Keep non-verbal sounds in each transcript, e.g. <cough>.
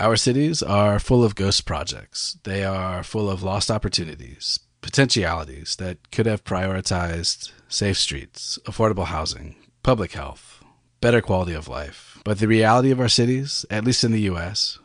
Our cities are full of ghost projects. They are full of lost opportunities, potentialities that could have prioritized safe streets, affordable housing, public health, better quality of life. But the reality of our cities, at least in the US,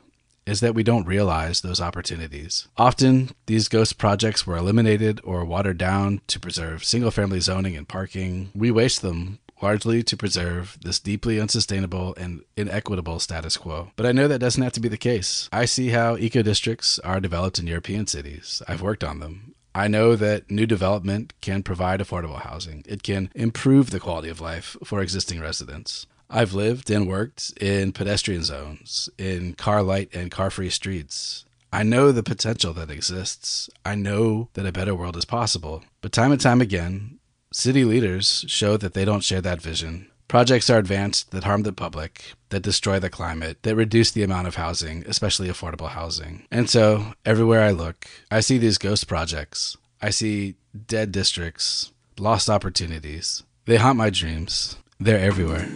is that we don't realize those opportunities. Often, these ghost projects were eliminated or watered down to preserve single family zoning and parking. We waste them largely to preserve this deeply unsustainable and inequitable status quo. But I know that doesn't have to be the case. I see how eco districts are developed in European cities. I've worked on them. I know that new development can provide affordable housing. It can improve the quality of life for existing residents. I've lived and worked in pedestrian zones, in car light and car free streets. I know the potential that exists. I know that a better world is possible. But time and time again, city leaders show that they don't share that vision. Projects are advanced that harm the public, that destroy the climate, that reduce the amount of housing, especially affordable housing. And so, everywhere I look, I see these ghost projects. I see dead districts, lost opportunities. They haunt my dreams. They're everywhere.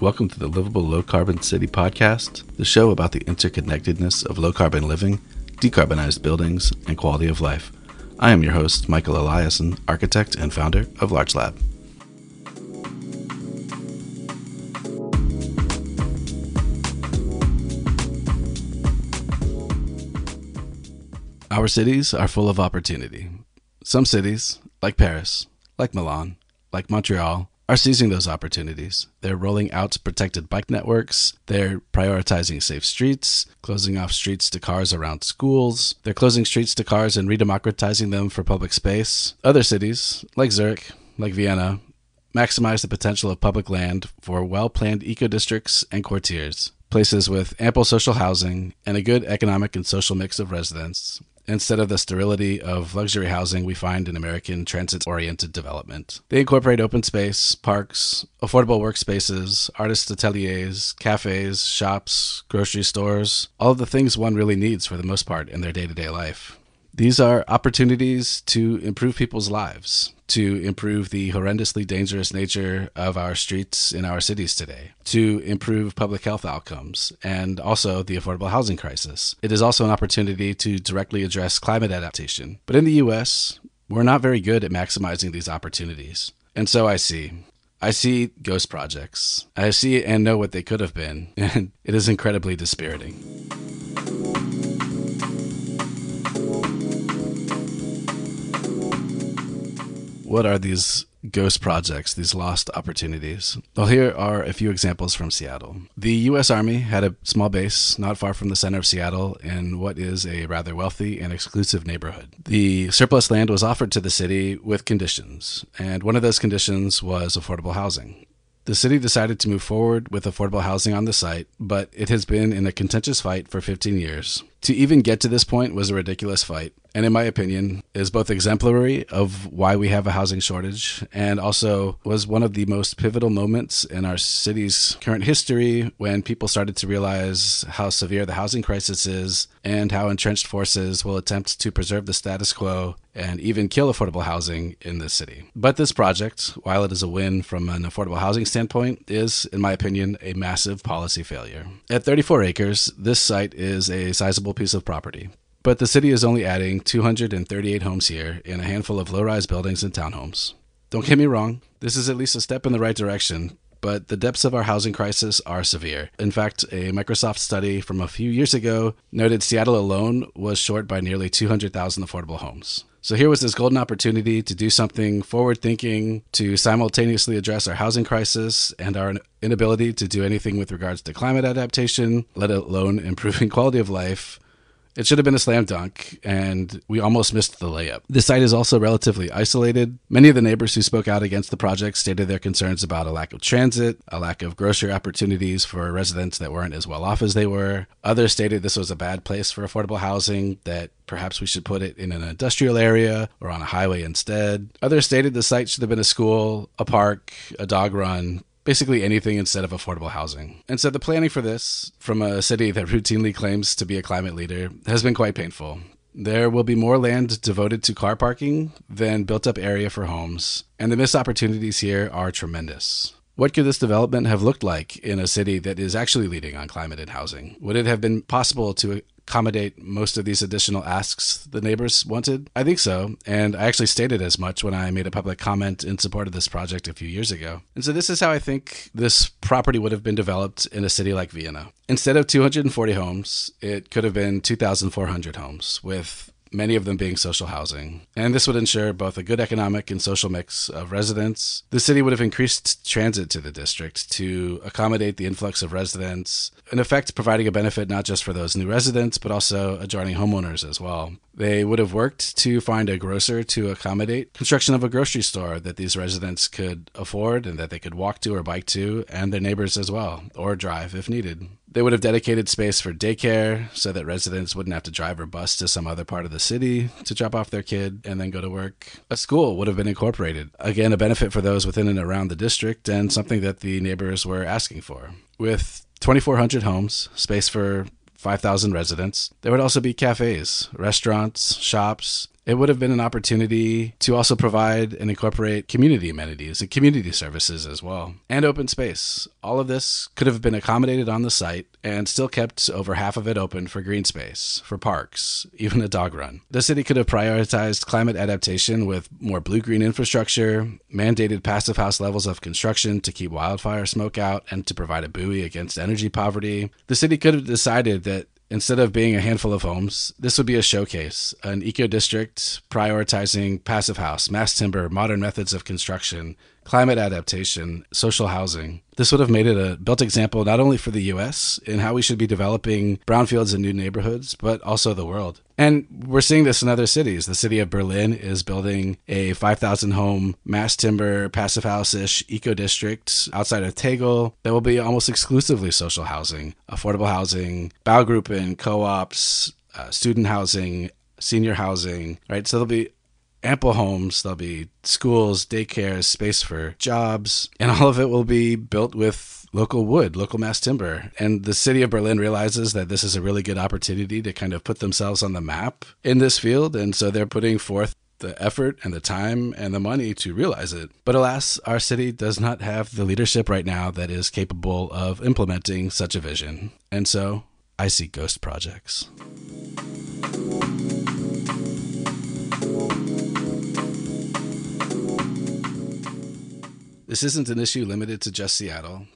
Welcome to the Livable Low Carbon City podcast, the show about the interconnectedness of low carbon living, decarbonized buildings, and quality of life. I am your host, Michael Eliason, architect and founder of Larch Lab. Our cities are full of opportunity. Some cities, like Paris, like Milan, like Montreal, are seizing those opportunities. They're rolling out protected bike networks. They're prioritizing safe streets, closing off streets to cars around schools. They're closing streets to cars and redemocratizing them for public space. Other cities, like Zurich, like Vienna, maximize the potential of public land for well planned eco districts and quartiers, places with ample social housing and a good economic and social mix of residents, instead of the sterility of luxury housing we find in American transit oriented development. They incorporate open space, parks, affordable workspaces, artist ateliers, cafes, shops, grocery stores, all the things one really needs for the most part in their day to day life. These are opportunities to improve people's lives, to improve the horrendously dangerous nature of our streets in our cities today, to improve public health outcomes, and also the affordable housing crisis. It is also an opportunity to directly address climate adaptation. But in the US, we're not very good at maximizing these opportunities. And so I see. I see ghost projects. I see and know what they could have been, <laughs> and it is incredibly dispiriting. What are these ghost projects, these lost opportunities? Well, here are a few examples from Seattle. The U.S. Army had a small base not far from the center of Seattle in what is a rather wealthy and exclusive neighborhood. The surplus land was offered to the city with conditions, and one of those conditions was affordable housing. The city decided to move forward with affordable housing on the site, but it has been in a contentious fight for 15 years. To even get to this point was a ridiculous fight, and in my opinion, is both exemplary of why we have a housing shortage and also was one of the most pivotal moments in our city's current history when people started to realize how severe the housing crisis is and how entrenched forces will attempt to preserve the status quo and even kill affordable housing in this city. But this project, while it is a win from an affordable housing standpoint, is, in my opinion, a massive policy failure. At 34 acres, this site is a sizable piece of property. But the city is only adding 238 homes here in a handful of low rise buildings and townhomes. Don't get me wrong, this is at least a step in the right direction, but the depths of our housing crisis are severe. In fact, a Microsoft study from a few years ago noted Seattle alone was short by nearly 200,000 affordable homes. So here was this golden opportunity to do something forward thinking to simultaneously address our housing crisis and our inability to do anything with regards to climate adaptation, let alone improving <laughs> quality of life it should have been a slam dunk, and we almost missed the layup. The site is also relatively isolated. Many of the neighbors who spoke out against the project stated their concerns about a lack of transit, a lack of grocery opportunities for residents that weren't as well off as they were. Others stated this was a bad place for affordable housing, that perhaps we should put it in an industrial area or on a highway instead. Others stated the site should have been a school, a park, a dog run, basically anything instead of affordable housing. And so the planning for this, from a city that routinely claims to be a climate leader, has been quite painful. There will be more land devoted to car parking than built up area for homes, and the missed opportunities here are tremendous. What could this development have looked like in a city that is actually leading on climate and housing? Would it have been possible to accommodate most of these additional asks the neighbors wanted? I think so, and I actually stated as much when I made a public comment in support of this project a few years ago. And so this is how I think this property would have been developed in a city like Vienna. Instead of 240 homes, it could have been 2,400 homes with many of them being social housing. And this would ensure both a good economic and social mix of residents. The city would have increased transit to the district to accommodate the influx of residents, in effect, providing a benefit not just for those new residents, but also adjoining homeowners as well. They would have worked to find a grocer to accommodate construction of a grocery store that these residents could afford and that they could walk to or bike to, and their neighbors as well, or drive if needed. They would have dedicated space for daycare so that residents wouldn't have to drive or bus to some other part of the city to drop off their kid and then go to work. A school would have been incorporated. Again, a benefit for those within and around the district and something that the neighbors were asking for. With 2,400 homes, space for 5,000 residents. There would also be cafes, restaurants, shops, it would have been an opportunity to also provide and incorporate community amenities and community services as well, and open space. All of this could have been accommodated on the site and still kept over half of it open for green space, for parks, even a dog run. The city could have prioritized climate adaptation with more blue green infrastructure, mandated passive house levels of construction to keep wildfire smoke out and to provide a buoy against energy poverty. The city could have decided that Instead of being a handful of homes, this would be a showcase, an eco district prioritizing passive house, mass timber, modern methods of construction, climate adaptation, social housing. This would have made it a built example not only for the US in how we should be developing brownfields and new neighborhoods, but also the world. And we're seeing this in other cities. The city of Berlin is building a 5,000 home mass timber, passive house ish eco district outside of Tegel that will be almost exclusively social housing, affordable housing, Baugruppen, co ops, uh, student housing, senior housing, right? So there'll be ample homes, there'll be schools, daycare, space for jobs, and all of it will be built with local wood, local mass timber. And the city of Berlin realizes that this is a really good opportunity to kind of put themselves on the map in this field. And so they're putting forth the effort and the time and the money to realize it. But alas, our city does not have the leadership right now that is capable of implementing such a vision. And so I see ghost projects. This isn't an issue limited to just Seattle.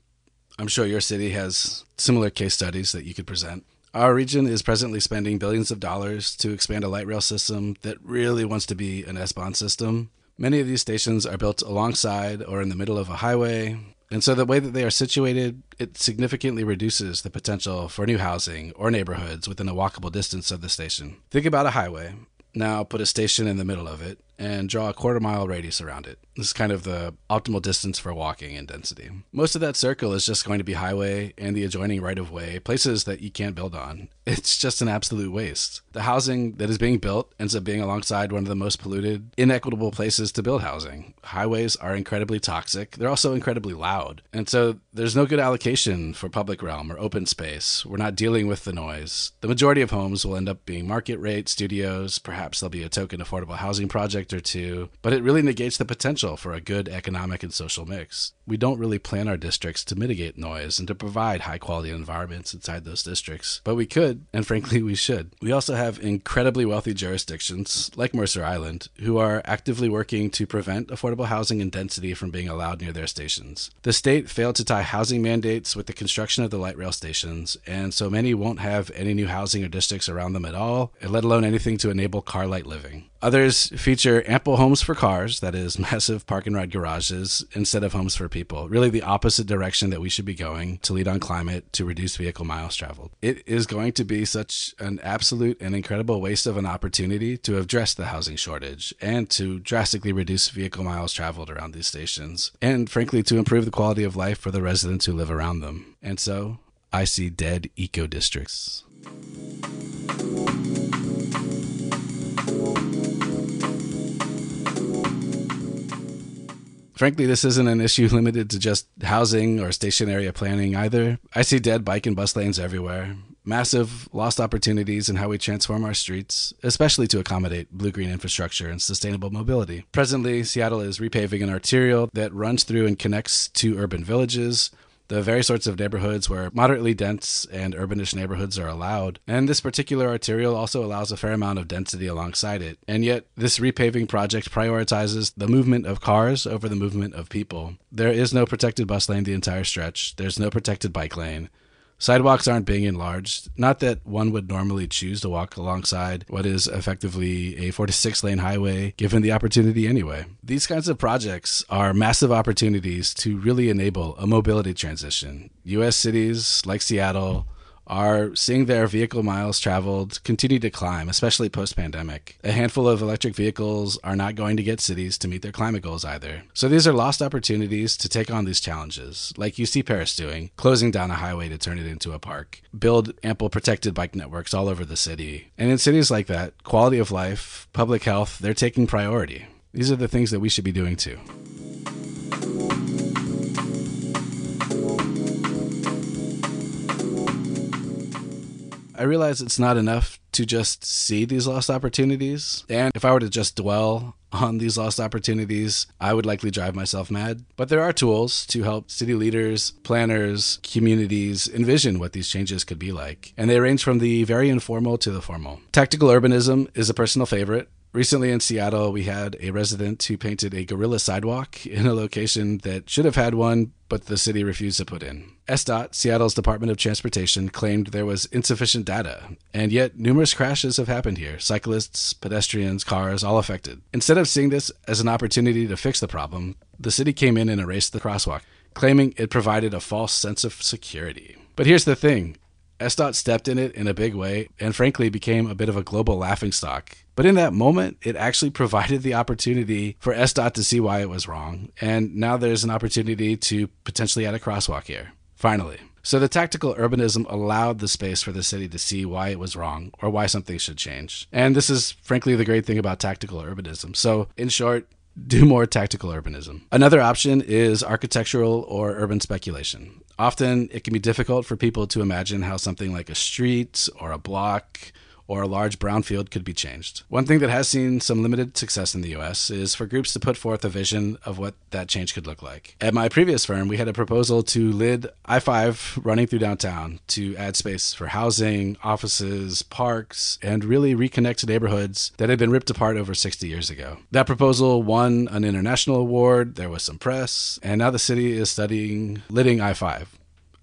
I'm sure your city has similar case studies that you could present. Our region is presently spending billions of dollars to expand a light rail system that really wants to be an S Bahn system. Many of these stations are built alongside or in the middle of a highway, and so the way that they are situated, it significantly reduces the potential for new housing or neighborhoods within a walkable distance of the station. Think about a highway. Now put a station in the middle of it and draw a quarter mile radius around it. This is kind of the optimal distance for walking and density. Most of that circle is just going to be highway and the adjoining right of way, places that you can't build on. <laughs> It's just an absolute waste. The housing that is being built ends up being alongside one of the most polluted, inequitable places to build housing. Highways are incredibly toxic, they're also incredibly loud. And so there's no good allocation for public realm or open space. We're not dealing with the noise. The majority of homes will end up being market rate studios, perhaps there'll be a token affordable housing project or two, but it really negates the potential for a good economic and social mix. We don't really plan our districts to mitigate noise and to provide high quality environments inside those districts, but we could and frankly, we should. We also have incredibly wealthy jurisdictions, like Mercer Island, who are actively working to prevent affordable housing and density from being allowed near their stations. The state failed to tie housing mandates with the construction of the light rail stations, and so many won't have any new housing or districts around them at all, let alone anything to enable car light living. Others feature ample homes for cars, that is, <laughs> massive park and ride garages, instead of homes for people. Really, the opposite direction that we should be going to lead on climate to reduce vehicle miles traveled. It is going to be such an absolute and incredible waste of an opportunity to address the housing shortage and to drastically reduce vehicle miles traveled around these stations, and frankly, to improve the quality of life for the residents who live around them. And so, I see dead eco districts. Frankly, this isn't an issue <laughs> limited to just housing or station area planning either. I see dead bike and bus lanes everywhere massive lost opportunities in how we transform our streets, especially to accommodate blue green infrastructure and sustainable mobility. Presently, Seattle is repaving an arterial that runs through and connects two urban villages. The very sorts of neighborhoods where moderately dense and urbanish neighborhoods are allowed. And this particular arterial also allows a fair amount of density alongside it. And yet, this repaving project prioritizes the movement of cars over the movement of people. There is no protected bus lane the entire stretch, there's no protected bike lane. Sidewalks aren't being enlarged. Not that one would normally choose to walk alongside what is effectively a four to six lane highway given the opportunity anyway. These kinds of projects are massive opportunities to really enable a mobility transition. US cities like Seattle, are seeing their vehicle miles traveled continue to climb, especially post pandemic. A handful of electric vehicles are not going to get cities to meet their climate goals either. So these are lost opportunities to take on these challenges, like you see Paris doing, closing down a highway to turn it into a park, build ample protected bike networks all over the city. And in cities like that, quality of life, public health, they're taking priority. These are the things that we should be doing too. I realize it's not enough to just see these lost opportunities. And if I were to just dwell on these lost opportunities, I would likely drive myself mad. But there are tools to help city leaders, planners, communities envision what these changes could be like. And they range from the very informal to the formal. Tactical urbanism is a personal favorite. Recently in Seattle, we had a resident who painted a guerilla sidewalk in a location that should have had one, but the city refused to put in. SDOT, Seattle's Department of Transportation, claimed there was insufficient data, and yet numerous crashes have happened here cyclists, pedestrians, cars, all affected. Instead of seeing this as an opportunity to fix the problem, the city came in and erased the crosswalk, claiming it provided a false sense of security. But here's the thing SDOT stepped in it in a big way and frankly became a bit of a global laughingstock. But in that moment, it actually <laughs> provided the opportunity for SDOT to see why it was wrong. And now there's an opportunity to potentially add a crosswalk here. Finally. So the tactical urbanism allowed the space for the city to see why it was wrong or why something should change. And this is frankly the great thing about tactical urbanism. So, in short, do more tactical urbanism. Another option is architectural or urban speculation. Often it can be difficult for people to imagine how something like a street or a block or a large brownfield could be changed. One thing that has seen some limited success in the US is for groups to put forth a vision of what that change could look like. At my previous firm, we had a proposal to lid I 5 running through downtown to add space for housing, offices, parks, and really reconnect neighborhoods that had been ripped apart over 60 years ago. That proposal won an international award, there was some press, and now the city is studying lidding I 5.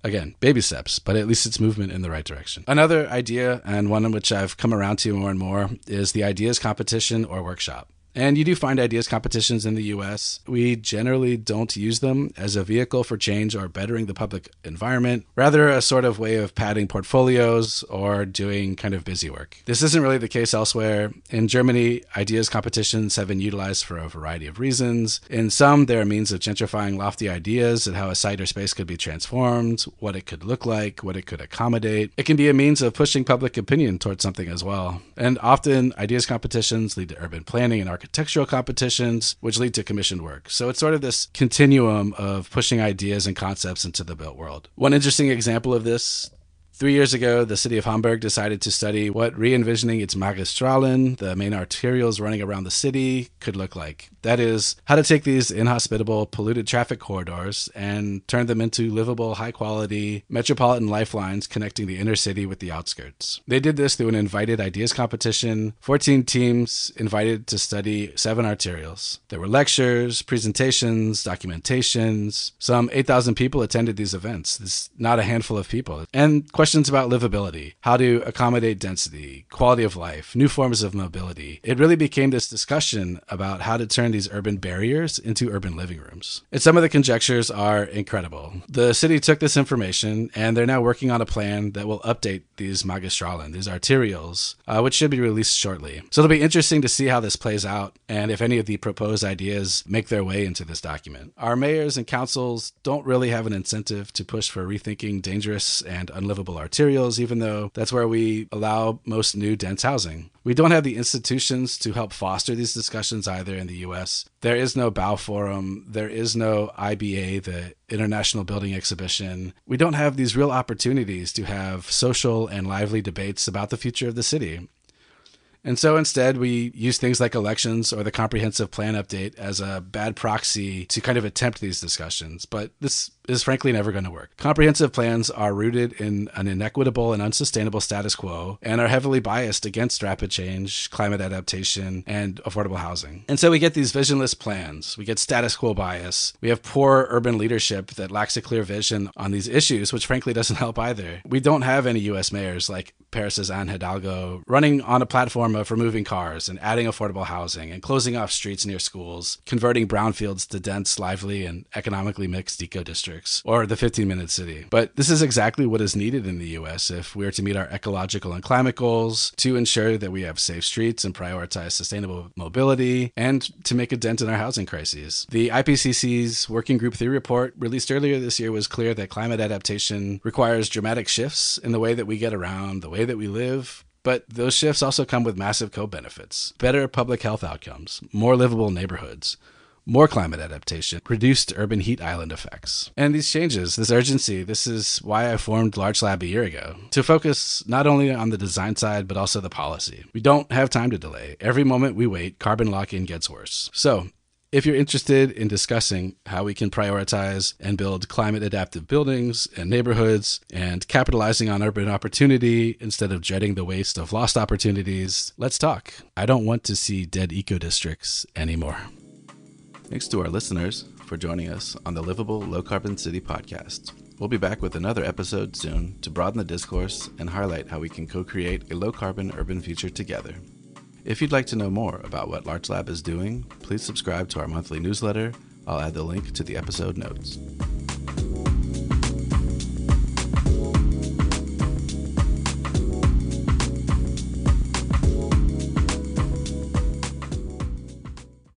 Again, baby steps, but at least it's movement in the right direction. Another idea, and one in which I've come around to more and more, is the ideas competition or workshop. And you do find ideas competitions in the US. We generally don't use them as a vehicle for change or bettering the public environment, rather, a sort of way of padding portfolios or doing kind of busy work. This isn't really the case elsewhere. In Germany, ideas competitions have been utilized for a variety of reasons. In some, they're a means of gentrifying lofty ideas and how a site or space could be transformed, what it could look like, what it could accommodate. It can be a means of pushing public opinion towards something as well. And often, ideas competitions lead to urban planning and architecture architectural competitions, which lead to commissioned work. So it's sort of this continuum of pushing ideas and concepts into the built world. One interesting example of this Three years ago, the city of Hamburg decided to study what re envisioning its Magistralen, the main arterials running around the city, could look like. That is, how to take these inhospitable, polluted traffic corridors and turn them into livable, high quality metropolitan lifelines connecting the inner city with the outskirts. They did this through an invited ideas competition, 14 teams invited to study seven arterials. There were lectures, presentations, documentations. Some 8,000 people attended these events. Is not a handful of people. And questions about livability, how to accommodate density, quality of life, new forms of mobility. It really became this discussion about how to turn these urban barriers into urban living rooms. And some of the conjectures are incredible. The city took this information and they're now working on a plan that will update these magistralen, these arterials, uh, which should be released shortly. So it'll be interesting to see how this plays out and if any of the proposed ideas make their way into this document. Our mayors and councils don't really have an incentive to push for rethinking dangerous and unlivable arterials, even though that's where we allow most new dense housing. We don't have the institutions to help foster these discussions either in the US. There is no Bauforum, there is no IBA, the International Building Exhibition. We don't have these real opportunities to have social and lively debates about the future of the city. And so instead, we use things like elections or the comprehensive plan update as a bad proxy to kind of attempt these discussions. But this is frankly never going to work. Comprehensive plans are rooted in an inequitable and unsustainable status quo and are heavily biased against rapid change, climate adaptation, and affordable housing. And so we get these visionless plans. We get status quo bias. We have poor urban leadership that lacks a clear vision on these issues, which frankly doesn't <laughs> help either. We don't have any US mayors like Paris's Anne Hidalgo running on a platform of removing cars and adding affordable housing and closing off streets near schools, converting brownfields to dense, lively, and economically mixed eco districts districts or the 15 minute city. But this is exactly what is needed in the US if we are to meet our ecological and climate goals, to ensure that we have safe streets and prioritize sustainable mobility, and to make a dent in our housing crises. The IPCC's Working Group 3 report released earlier this year was clear that climate adaptation requires dramatic shifts in the way that we get around, the way that we live, but those shifts also come with massive co benefits better public health outcomes, more livable neighborhoods, more climate adaptation, reduced urban heat island effects. And these changes, this urgency, this is why I formed Larch Lab a year ago to focus not only on the design side, but also the policy. We don't have time to delay. Every moment we wait, carbon lock in gets worse. So, if you're interested in discussing how we can prioritize and build climate adaptive buildings and neighborhoods and capitalizing on urban opportunity instead of dreading the waste of lost opportunities, let's talk. I don't want to see dead eco districts anymore. Thanks to our listeners for joining us on the Livable Low Carbon City podcast. We'll be back with another episode soon to broaden the discourse and highlight how we can co create a low carbon urban future together. If you'd like to know more about what Larch Lab is doing, please subscribe to our monthly newsletter. I'll add the link to the episode notes.